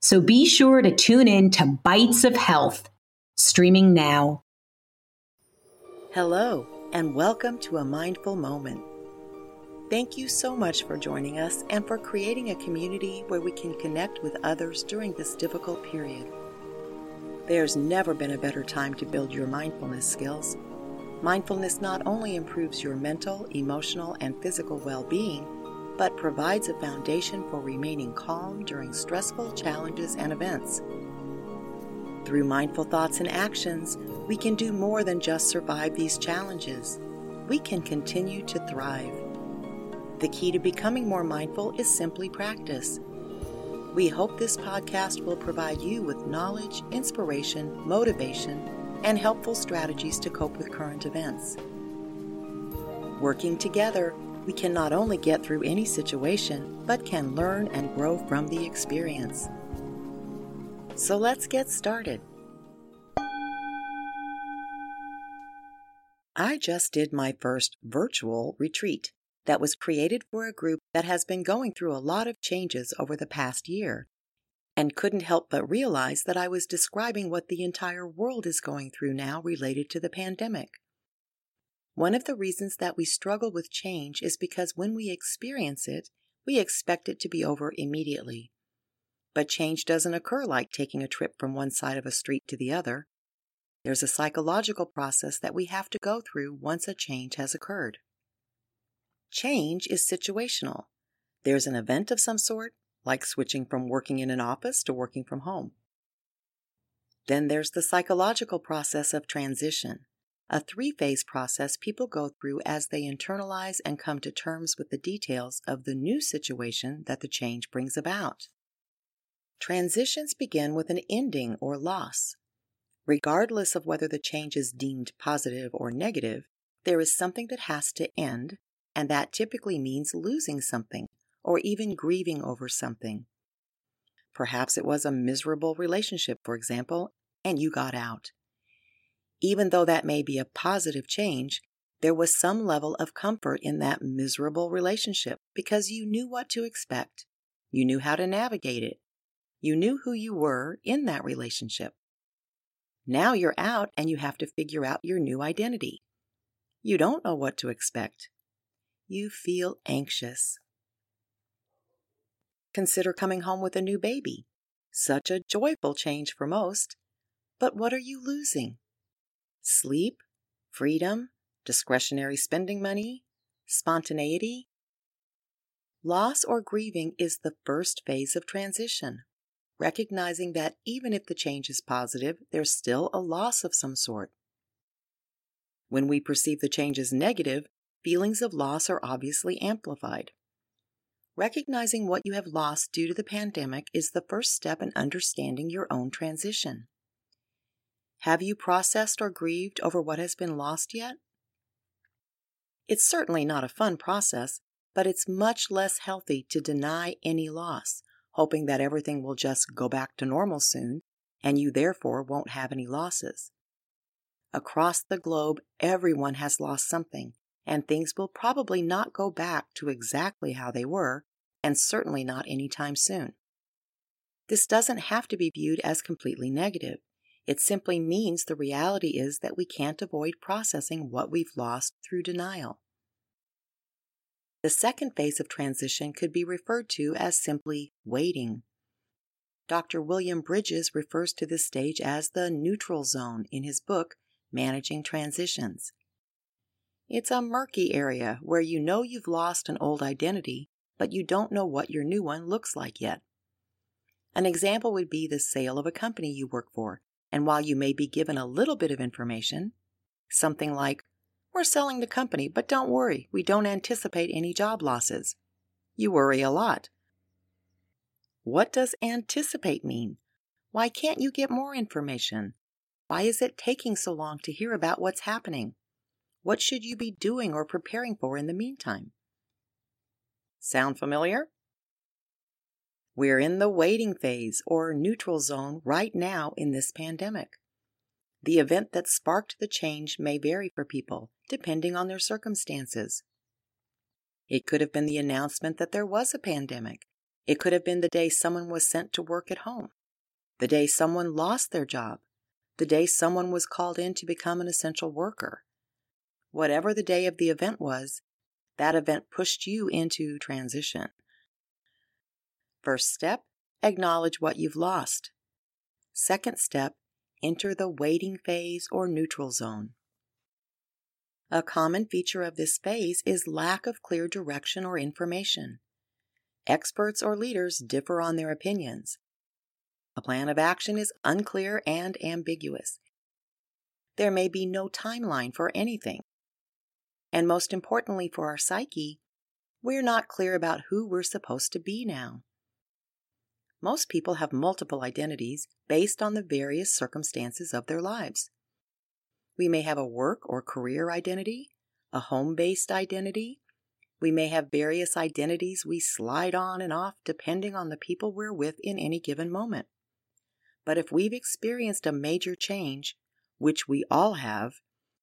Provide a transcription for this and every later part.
So be sure to tune in to Bites of Health, streaming now. Hello, and welcome to a mindful moment. Thank you so much for joining us and for creating a community where we can connect with others during this difficult period. There's never been a better time to build your mindfulness skills. Mindfulness not only improves your mental, emotional, and physical well being, but provides a foundation for remaining calm during stressful challenges and events. Through mindful thoughts and actions, we can do more than just survive these challenges. We can continue to thrive. The key to becoming more mindful is simply practice. We hope this podcast will provide you with knowledge, inspiration, motivation, and helpful strategies to cope with current events. Working together, we can not only get through any situation, but can learn and grow from the experience. So let's get started. I just did my first virtual retreat that was created for a group that has been going through a lot of changes over the past year and couldn't help but realize that I was describing what the entire world is going through now related to the pandemic. One of the reasons that we struggle with change is because when we experience it, we expect it to be over immediately. But change doesn't occur like taking a trip from one side of a street to the other. There's a psychological process that we have to go through once a change has occurred. Change is situational. There's an event of some sort, like switching from working in an office to working from home. Then there's the psychological process of transition a three phase process people go through as they internalize and come to terms with the details of the new situation that the change brings about. Transitions begin with an ending or loss. Regardless of whether the change is deemed positive or negative, there is something that has to end, and that typically means losing something or even grieving over something. Perhaps it was a miserable relationship, for example, and you got out. Even though that may be a positive change, there was some level of comfort in that miserable relationship because you knew what to expect. You knew how to navigate it. You knew who you were in that relationship. Now you're out and you have to figure out your new identity. You don't know what to expect. You feel anxious. Consider coming home with a new baby. Such a joyful change for most. But what are you losing? Sleep, freedom, discretionary spending money, spontaneity. Loss or grieving is the first phase of transition, recognizing that even if the change is positive, there's still a loss of some sort. When we perceive the change as negative, feelings of loss are obviously amplified. Recognizing what you have lost due to the pandemic is the first step in understanding your own transition. Have you processed or grieved over what has been lost yet? It's certainly not a fun process, but it's much less healthy to deny any loss, hoping that everything will just go back to normal soon and you therefore won't have any losses. Across the globe, everyone has lost something, and things will probably not go back to exactly how they were, and certainly not anytime soon. This doesn't have to be viewed as completely negative. It simply means the reality is that we can't avoid processing what we've lost through denial. The second phase of transition could be referred to as simply waiting. Dr. William Bridges refers to this stage as the neutral zone in his book, Managing Transitions. It's a murky area where you know you've lost an old identity, but you don't know what your new one looks like yet. An example would be the sale of a company you work for and while you may be given a little bit of information, something like, We're selling the company, but don't worry, we don't anticipate any job losses. You worry a lot. What does anticipate mean? Why can't you get more information? Why is it taking so long to hear about what's happening? What should you be doing or preparing for in the meantime? Sound familiar? We're in the waiting phase or neutral zone right now in this pandemic. The event that sparked the change may vary for people, depending on their circumstances. It could have been the announcement that there was a pandemic. It could have been the day someone was sent to work at home, the day someone lost their job, the day someone was called in to become an essential worker. Whatever the day of the event was, that event pushed you into transition. First step, acknowledge what you've lost. Second step, enter the waiting phase or neutral zone. A common feature of this phase is lack of clear direction or information. Experts or leaders differ on their opinions. A plan of action is unclear and ambiguous. There may be no timeline for anything. And most importantly for our psyche, we're not clear about who we're supposed to be now. Most people have multiple identities based on the various circumstances of their lives. We may have a work or career identity, a home based identity. We may have various identities we slide on and off depending on the people we're with in any given moment. But if we've experienced a major change, which we all have,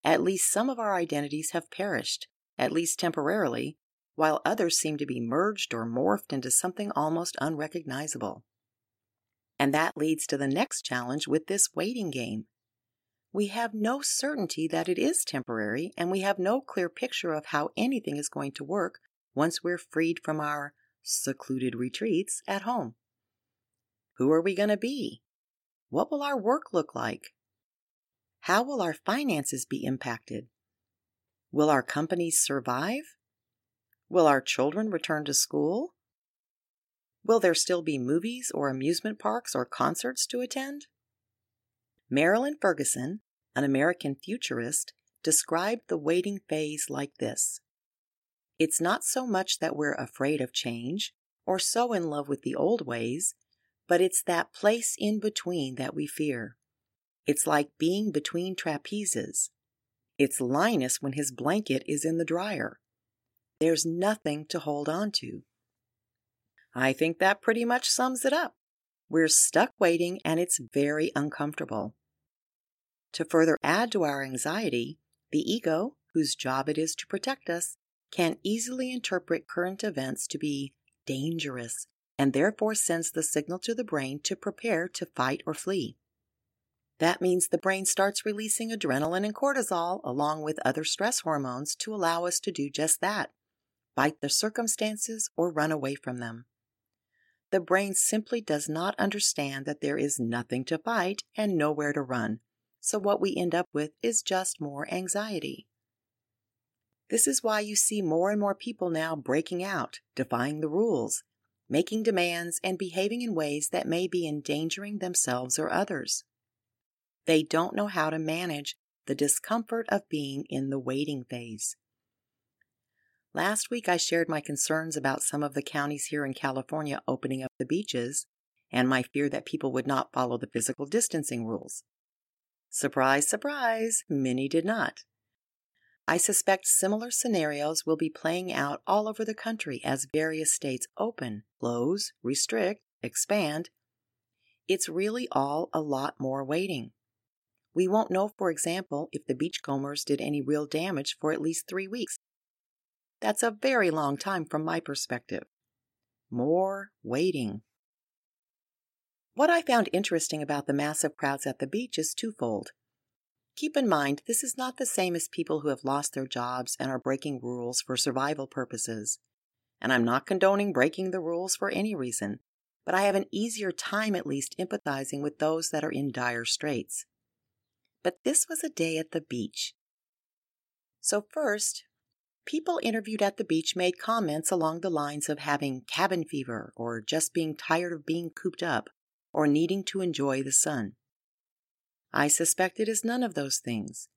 at least some of our identities have perished, at least temporarily, while others seem to be merged or morphed into something almost unrecognizable. And that leads to the next challenge with this waiting game. We have no certainty that it is temporary, and we have no clear picture of how anything is going to work once we're freed from our secluded retreats at home. Who are we going to be? What will our work look like? How will our finances be impacted? Will our companies survive? Will our children return to school? Will there still be movies or amusement parks or concerts to attend? Marilyn Ferguson, an American futurist, described the waiting phase like this It's not so much that we're afraid of change or so in love with the old ways, but it's that place in between that we fear. It's like being between trapezes. It's Linus when his blanket is in the dryer. There's nothing to hold on to. I think that pretty much sums it up. We're stuck waiting and it's very uncomfortable. To further add to our anxiety, the ego, whose job it is to protect us, can easily interpret current events to be dangerous and therefore sends the signal to the brain to prepare to fight or flee. That means the brain starts releasing adrenaline and cortisol along with other stress hormones to allow us to do just that fight the circumstances or run away from them the brain simply does not understand that there is nothing to fight and nowhere to run. So what we end up with is just more anxiety. This is why you see more and more people now breaking out, defying the rules, making demands, and behaving in ways that may be endangering themselves or others. They don't know how to manage the discomfort of being in the waiting phase. Last week, I shared my concerns about some of the counties here in California opening up the beaches and my fear that people would not follow the physical distancing rules. Surprise, surprise, many did not. I suspect similar scenarios will be playing out all over the country as various states open, close, restrict, expand. It's really all a lot more waiting. We won't know, for example, if the beachcombers did any real damage for at least three weeks that's a very long time from my perspective. More waiting. What I found interesting about the massive crowds at the beach is twofold. Keep in mind, this is not the same as people who have lost their jobs and are breaking rules for survival purposes. And I'm not condoning breaking the rules for any reason, but I have an easier time at least empathizing with those that are in dire straits. But this was a day at the beach. So, first, People interviewed at the beach made comments along the lines of having cabin fever or just being tired of being cooped up or needing to enjoy the sun. I suspect it is none of those things.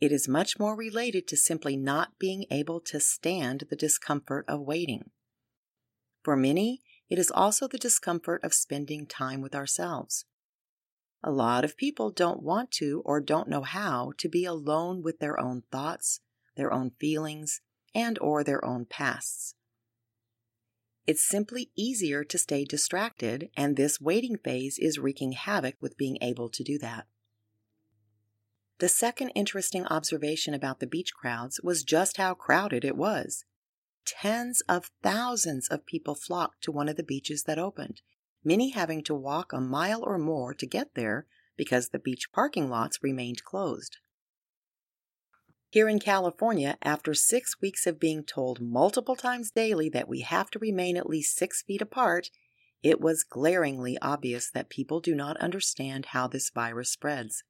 It is much more related to simply not being able to stand the discomfort of waiting. For many, it is also the discomfort of spending time with ourselves. A lot of people don't want to or don't know how to be alone with their own thoughts, their own feelings, and or their own pasts. It's simply easier to stay distracted, and this waiting phase is wreaking havoc with being able to do that. The second interesting observation about the beach crowds was just how crowded it was. Tens of thousands of people flocked to one of the beaches that opened, many having to walk a mile or more to get there because the beach parking lots remained closed. Here in California, after six weeks of being told multiple times daily that we have to remain at least six feet apart, it was glaringly obvious that people do not understand how this virus spreads.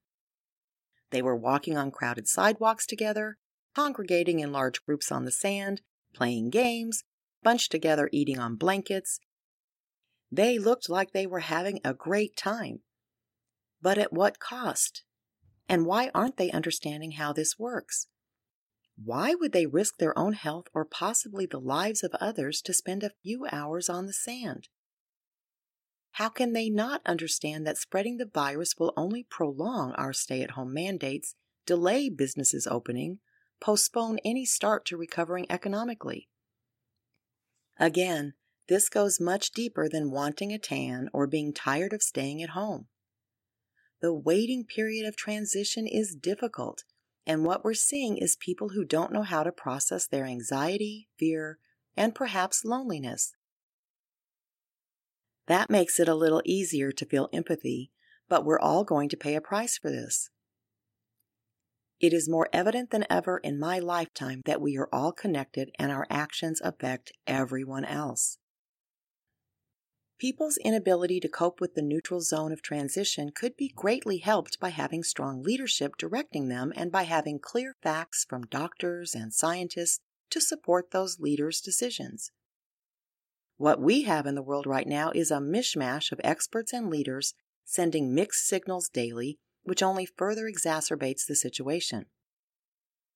They were walking on crowded sidewalks together, congregating in large groups on the sand, playing games, bunched together eating on blankets, they looked like they were having a great time. But at what cost? And why aren't they understanding how this works? Why would they risk their own health or possibly the lives of others to spend a few hours on the sand? How can they not understand that spreading the virus will only prolong our stay at home mandates, delay businesses opening, postpone any start to recovering economically? Again, this goes much deeper than wanting a tan or being tired of staying at home. The waiting period of transition is difficult, and what we're seeing is people who don't know how to process their anxiety, fear, and perhaps loneliness. That makes it a little easier to feel empathy, but we're all going to pay a price for this. It is more evident than ever in my lifetime that we are all connected and our actions affect everyone else. People's inability to cope with the neutral zone of transition could be greatly helped by having strong leadership directing them and by having clear facts from doctors and scientists to support those leaders' decisions. What we have in the world right now is a mishmash of experts and leaders sending mixed signals daily, which only further exacerbates the situation.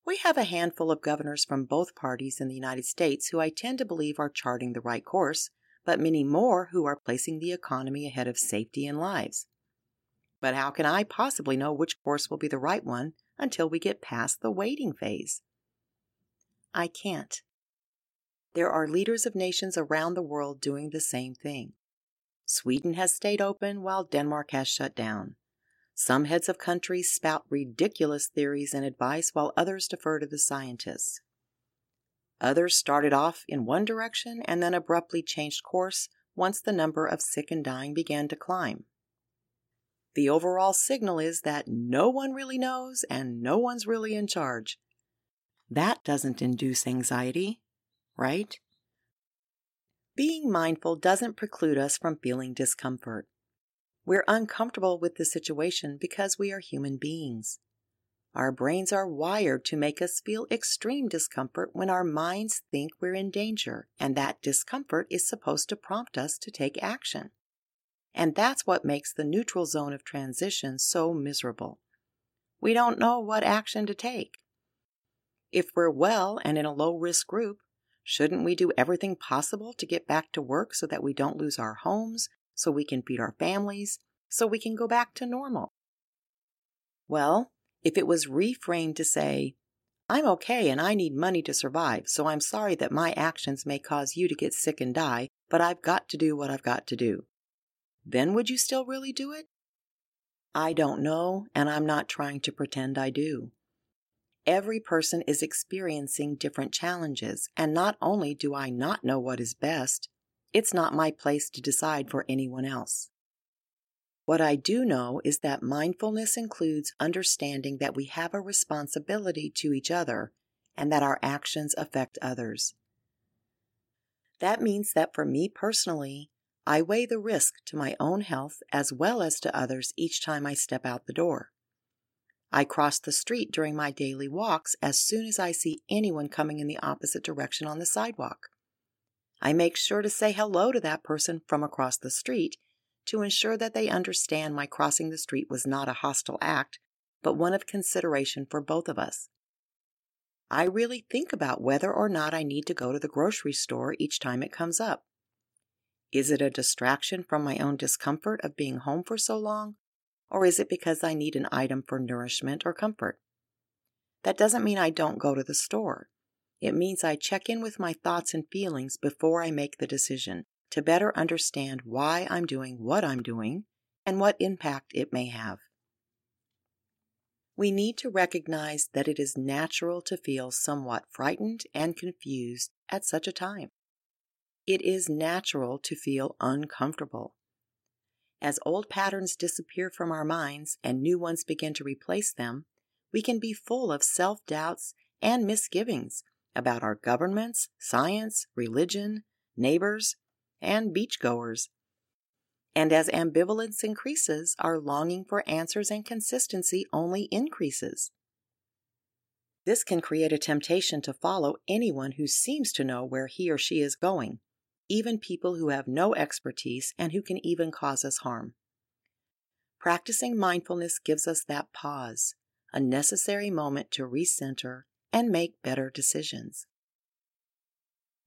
We have a handful of governors from both parties in the United States who I tend to believe are charting the right course, but many more who are placing the economy ahead of safety and lives. But how can I possibly know which course will be the right one until we get past the waiting phase? I can't. There are leaders of nations around the world doing the same thing. Sweden has stayed open while Denmark has shut down. Some heads of countries spout ridiculous theories and advice while others defer to the scientists. Others started off in one direction and then abruptly changed course once the number of sick and dying began to climb. The overall signal is that no one really knows and no one's really in charge. That doesn't induce anxiety, right? Being mindful doesn't preclude us from feeling discomfort. We're uncomfortable with the situation because we are human beings. Our brains are wired to make us feel extreme discomfort when our minds think we're in danger, and that discomfort is supposed to prompt us to take action. And that's what makes the neutral zone of transition so miserable. We don't know what action to take. If we're well and in a low risk group, shouldn't we do everything possible to get back to work so that we don't lose our homes, so we can feed our families, so we can go back to normal? Well, if it was reframed to say, I'm okay and I need money to survive, so I'm sorry that my actions may cause you to get sick and die, but I've got to do what I've got to do. Then would you still really do it? I don't know, and I'm not trying to pretend I do. Every person is experiencing different challenges, and not only do I not know what is best, it's not my place to decide for anyone else. What I do know is that mindfulness includes understanding that we have a responsibility to each other and that our actions affect others. That means that for me personally, I weigh the risk to my own health as well as to others each time I step out the door. I cross the street during my daily walks as soon as I see anyone coming in the opposite direction on the sidewalk. I make sure to say hello to that person from across the street to ensure that they understand my crossing the street was not a hostile act, but one of consideration for both of us. I really think about whether or not I need to go to the grocery store each time it comes up. Is it a distraction from my own discomfort of being home for so long? Or is it because I need an item for nourishment or comfort? That doesn't mean I don't go to the store. It means I check in with my thoughts and feelings before I make the decision to better understand why I'm doing what I'm doing and what impact it may have. We need to recognize that it is natural to feel somewhat frightened and confused at such a time. It is natural to feel uncomfortable. As old patterns disappear from our minds and new ones begin to replace them, we can be full of self doubts and misgivings about our governments, science, religion, neighbors, and beachgoers. And as ambivalence increases, our longing for answers and consistency only increases. This can create a temptation to follow anyone who seems to know where he or she is going, even people who have no expertise and who can even cause us harm. Practicing mindfulness gives us that pause, a necessary moment to recenter and make better decisions.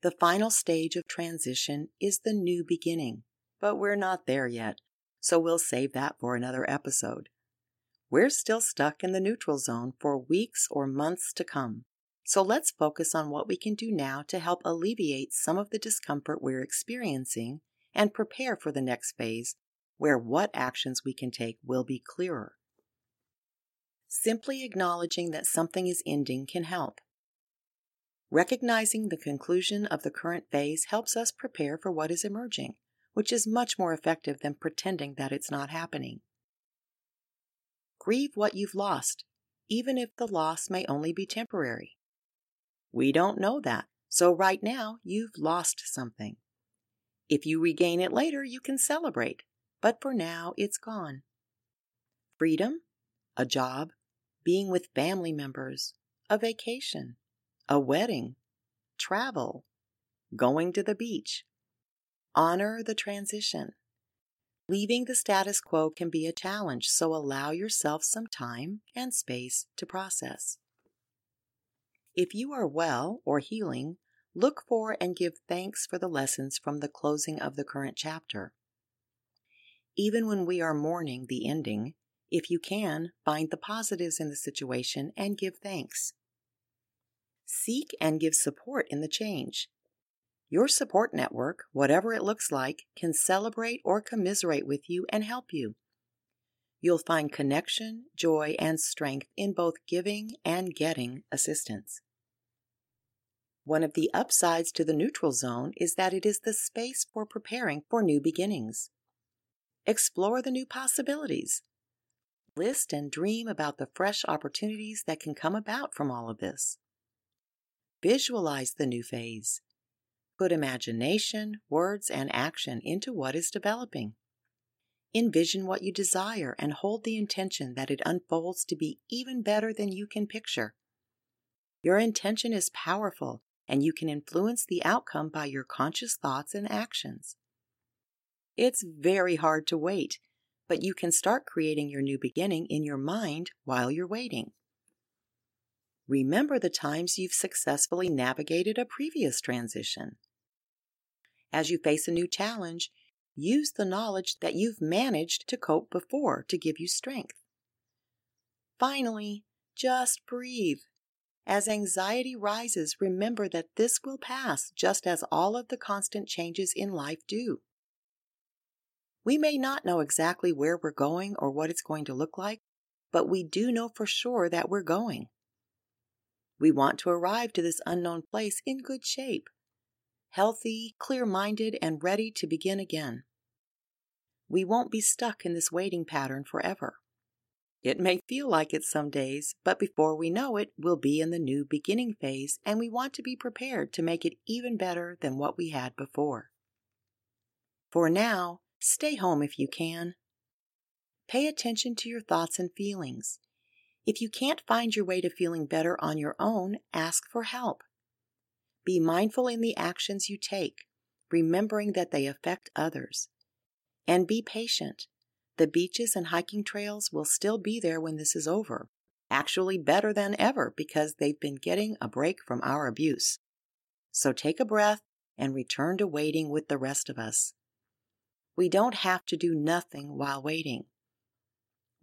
The final stage of transition is the new beginning, but we're not there yet, so we'll save that for another episode. We're still stuck in the neutral zone for weeks or months to come, so let's focus on what we can do now to help alleviate some of the discomfort we're experiencing and prepare for the next phase where what actions we can take will be clearer. Simply acknowledging that something is ending can help. Recognizing the conclusion of the current phase helps us prepare for what is emerging, which is much more effective than pretending that it's not happening. Grieve what you've lost, even if the loss may only be temporary. We don't know that, so right now you've lost something. If you regain it later, you can celebrate, but for now it's gone. Freedom, a job, being with family members, a vacation, a wedding, travel, going to the beach. Honor the transition. Leaving the status quo can be a challenge, so allow yourself some time and space to process. If you are well or healing, look for and give thanks for the lessons from the closing of the current chapter. Even when we are mourning the ending, if you can, find the positives in the situation and give thanks. Seek and give support in the change. Your support network, whatever it looks like, can celebrate or commiserate with you and help you. You'll find connection, joy, and strength in both giving and getting assistance. One of the upsides to the neutral zone is that it is the space for preparing for new beginnings. Explore the new possibilities, List and dream about the fresh opportunities that can come about from all of this. Visualize the new phase. Put imagination, words, and action into what is developing. Envision what you desire and hold the intention that it unfolds to be even better than you can picture. Your intention is powerful and you can influence the outcome by your conscious thoughts and actions. It's very hard to wait but you can start creating your new beginning in your mind while you're waiting. Remember the times you've successfully navigated a previous transition. As you face a new challenge, use the knowledge that you've managed to cope before to give you strength. Finally, just breathe. As anxiety rises, remember that this will pass just as all of the constant changes in life do. We may not know exactly where we're going or what it's going to look like, but we do know for sure that we're going. We want to arrive to this unknown place in good shape, healthy, clear minded, and ready to begin again. We won't be stuck in this waiting pattern forever. It may feel like it some days, but before we know it, we'll be in the new beginning phase, and we want to be prepared to make it even better than what we had before. For now, Stay home if you can. Pay attention to your thoughts and feelings. If you can't find your way to feeling better on your own, ask for help. Be mindful in the actions you take, remembering that they affect others. And be patient. The beaches and hiking trails will still be there when this is over, actually better than ever because they've been getting a break from our abuse. So take a breath and return to waiting with the rest of us. We don't have to do nothing while waiting.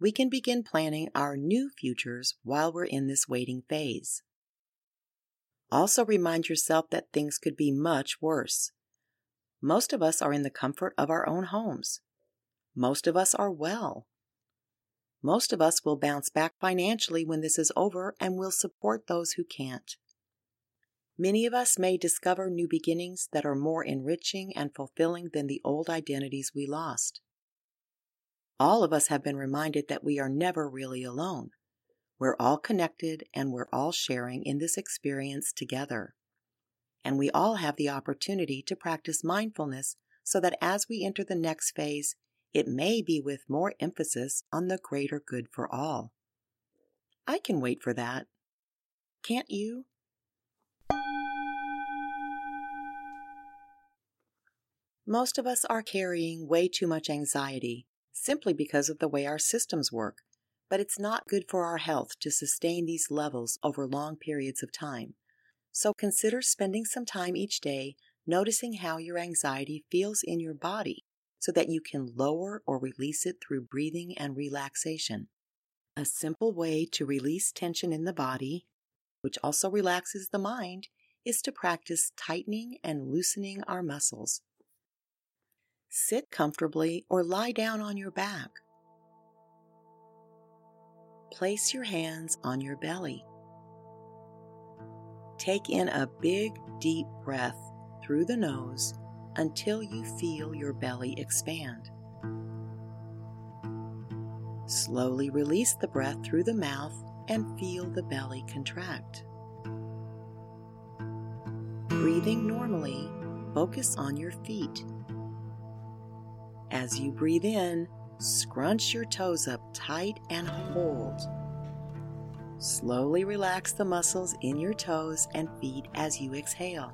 We can begin planning our new futures while we're in this waiting phase. Also, remind yourself that things could be much worse. Most of us are in the comfort of our own homes. Most of us are well. Most of us will bounce back financially when this is over and will support those who can't. Many of us may discover new beginnings that are more enriching and fulfilling than the old identities we lost. All of us have been reminded that we are never really alone. We're all connected and we're all sharing in this experience together. And we all have the opportunity to practice mindfulness so that as we enter the next phase, it may be with more emphasis on the greater good for all. I can wait for that. Can't you? Most of us are carrying way too much anxiety simply because of the way our systems work, but it's not good for our health to sustain these levels over long periods of time. So consider spending some time each day noticing how your anxiety feels in your body so that you can lower or release it through breathing and relaxation. A simple way to release tension in the body, which also relaxes the mind, is to practice tightening and loosening our muscles. Sit comfortably or lie down on your back. Place your hands on your belly. Take in a big, deep breath through the nose until you feel your belly expand. Slowly release the breath through the mouth and feel the belly contract. Breathing normally, focus on your feet as you breathe in, scrunch your toes up tight and hold. Slowly relax the muscles in your toes and feet as you exhale.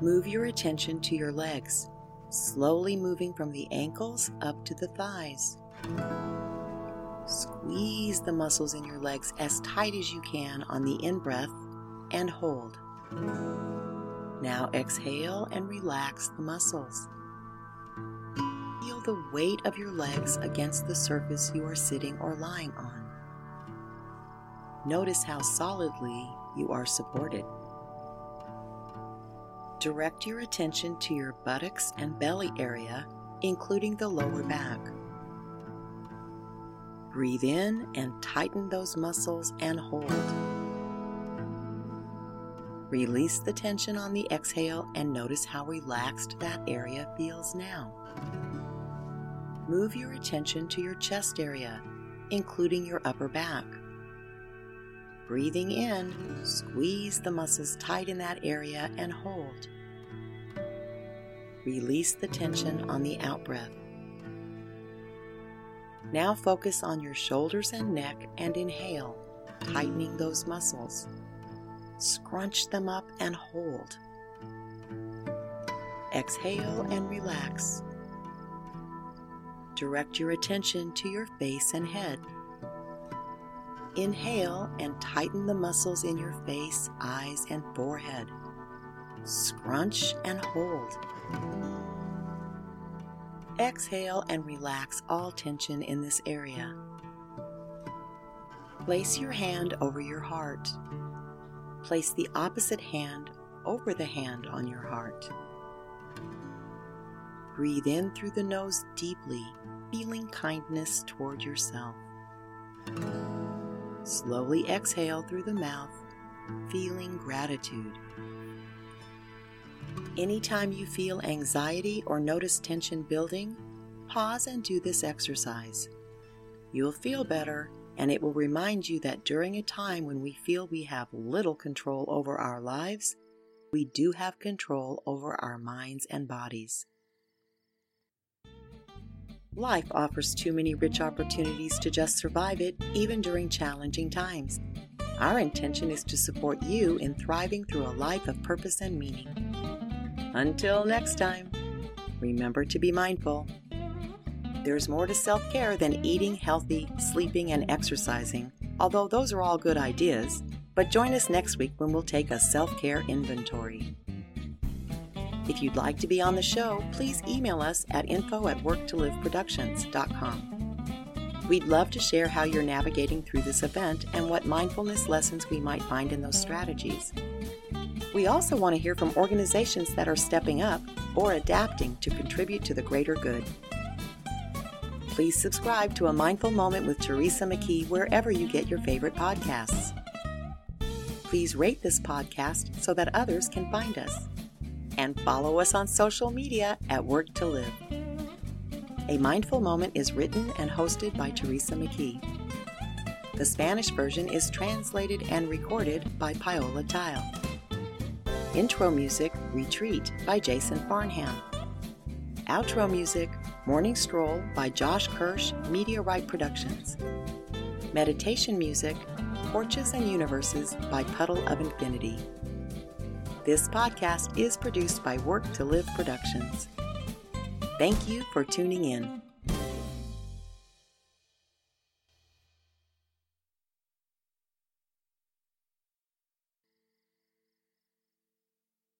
Move your attention to your legs, slowly moving from the ankles up to the thighs. Squeeze the muscles in your legs as tight as you can on the in breath and hold. Now exhale and relax the muscles the weight of your legs against the surface you are sitting or lying on. Notice how solidly you are supported. Direct your attention to your buttocks and belly area, including the lower back. Breathe in and tighten those muscles and hold. Release the tension on the exhale and notice how relaxed that area feels now move your attention to your chest area, including your upper back. Breathing in, squeeze the muscles tight in that area and hold. Release the tension on the out breath. Now focus on your shoulders and neck and inhale, tightening those muscles. Scrunch them up and hold. Exhale and relax direct your attention to your face and head. Inhale and tighten the muscles in your face, eyes, and forehead. Scrunch and hold. Exhale and relax all tension in this area. Place your hand over your heart. Place the opposite hand over the hand on your heart. Breathe in through the nose deeply, feeling kindness toward yourself. Slowly exhale through the mouth, feeling gratitude. Anytime you feel anxiety or notice tension building, pause and do this exercise. You'll feel better, and it will remind you that during a time when we feel we have little control over our lives, we do have control over our minds and bodies. Life offers too many rich opportunities to just survive it, even during challenging times. Our intention is to support you in thriving through a life of purpose and meaning. Until next time, remember to be mindful. There's more to self care than eating healthy, sleeping, and exercising, although those are all good ideas. But join us next week when we'll take a self care inventory. If you'd like to be on the show, please email us at info at worktoliveproductions.com. We'd love to share how you're navigating through this event and what mindfulness lessons we might find in those strategies. We also want to hear from organizations that are stepping up or adapting to contribute to the greater good. Please subscribe to A Mindful Moment with Teresa McKee wherever you get your favorite podcasts. Please rate this podcast so that others can find us. And follow us on social media at Work to Live. A Mindful Moment is written and hosted by Teresa McKee. The Spanish version is translated and recorded by Paola Tile. Intro music Retreat by Jason Farnham. Outro music Morning Stroll by Josh Kirsch, Media Right Productions. Meditation music Porches and Universes by Puddle of Infinity. This podcast is produced by Work to Live Productions. Thank you for tuning in.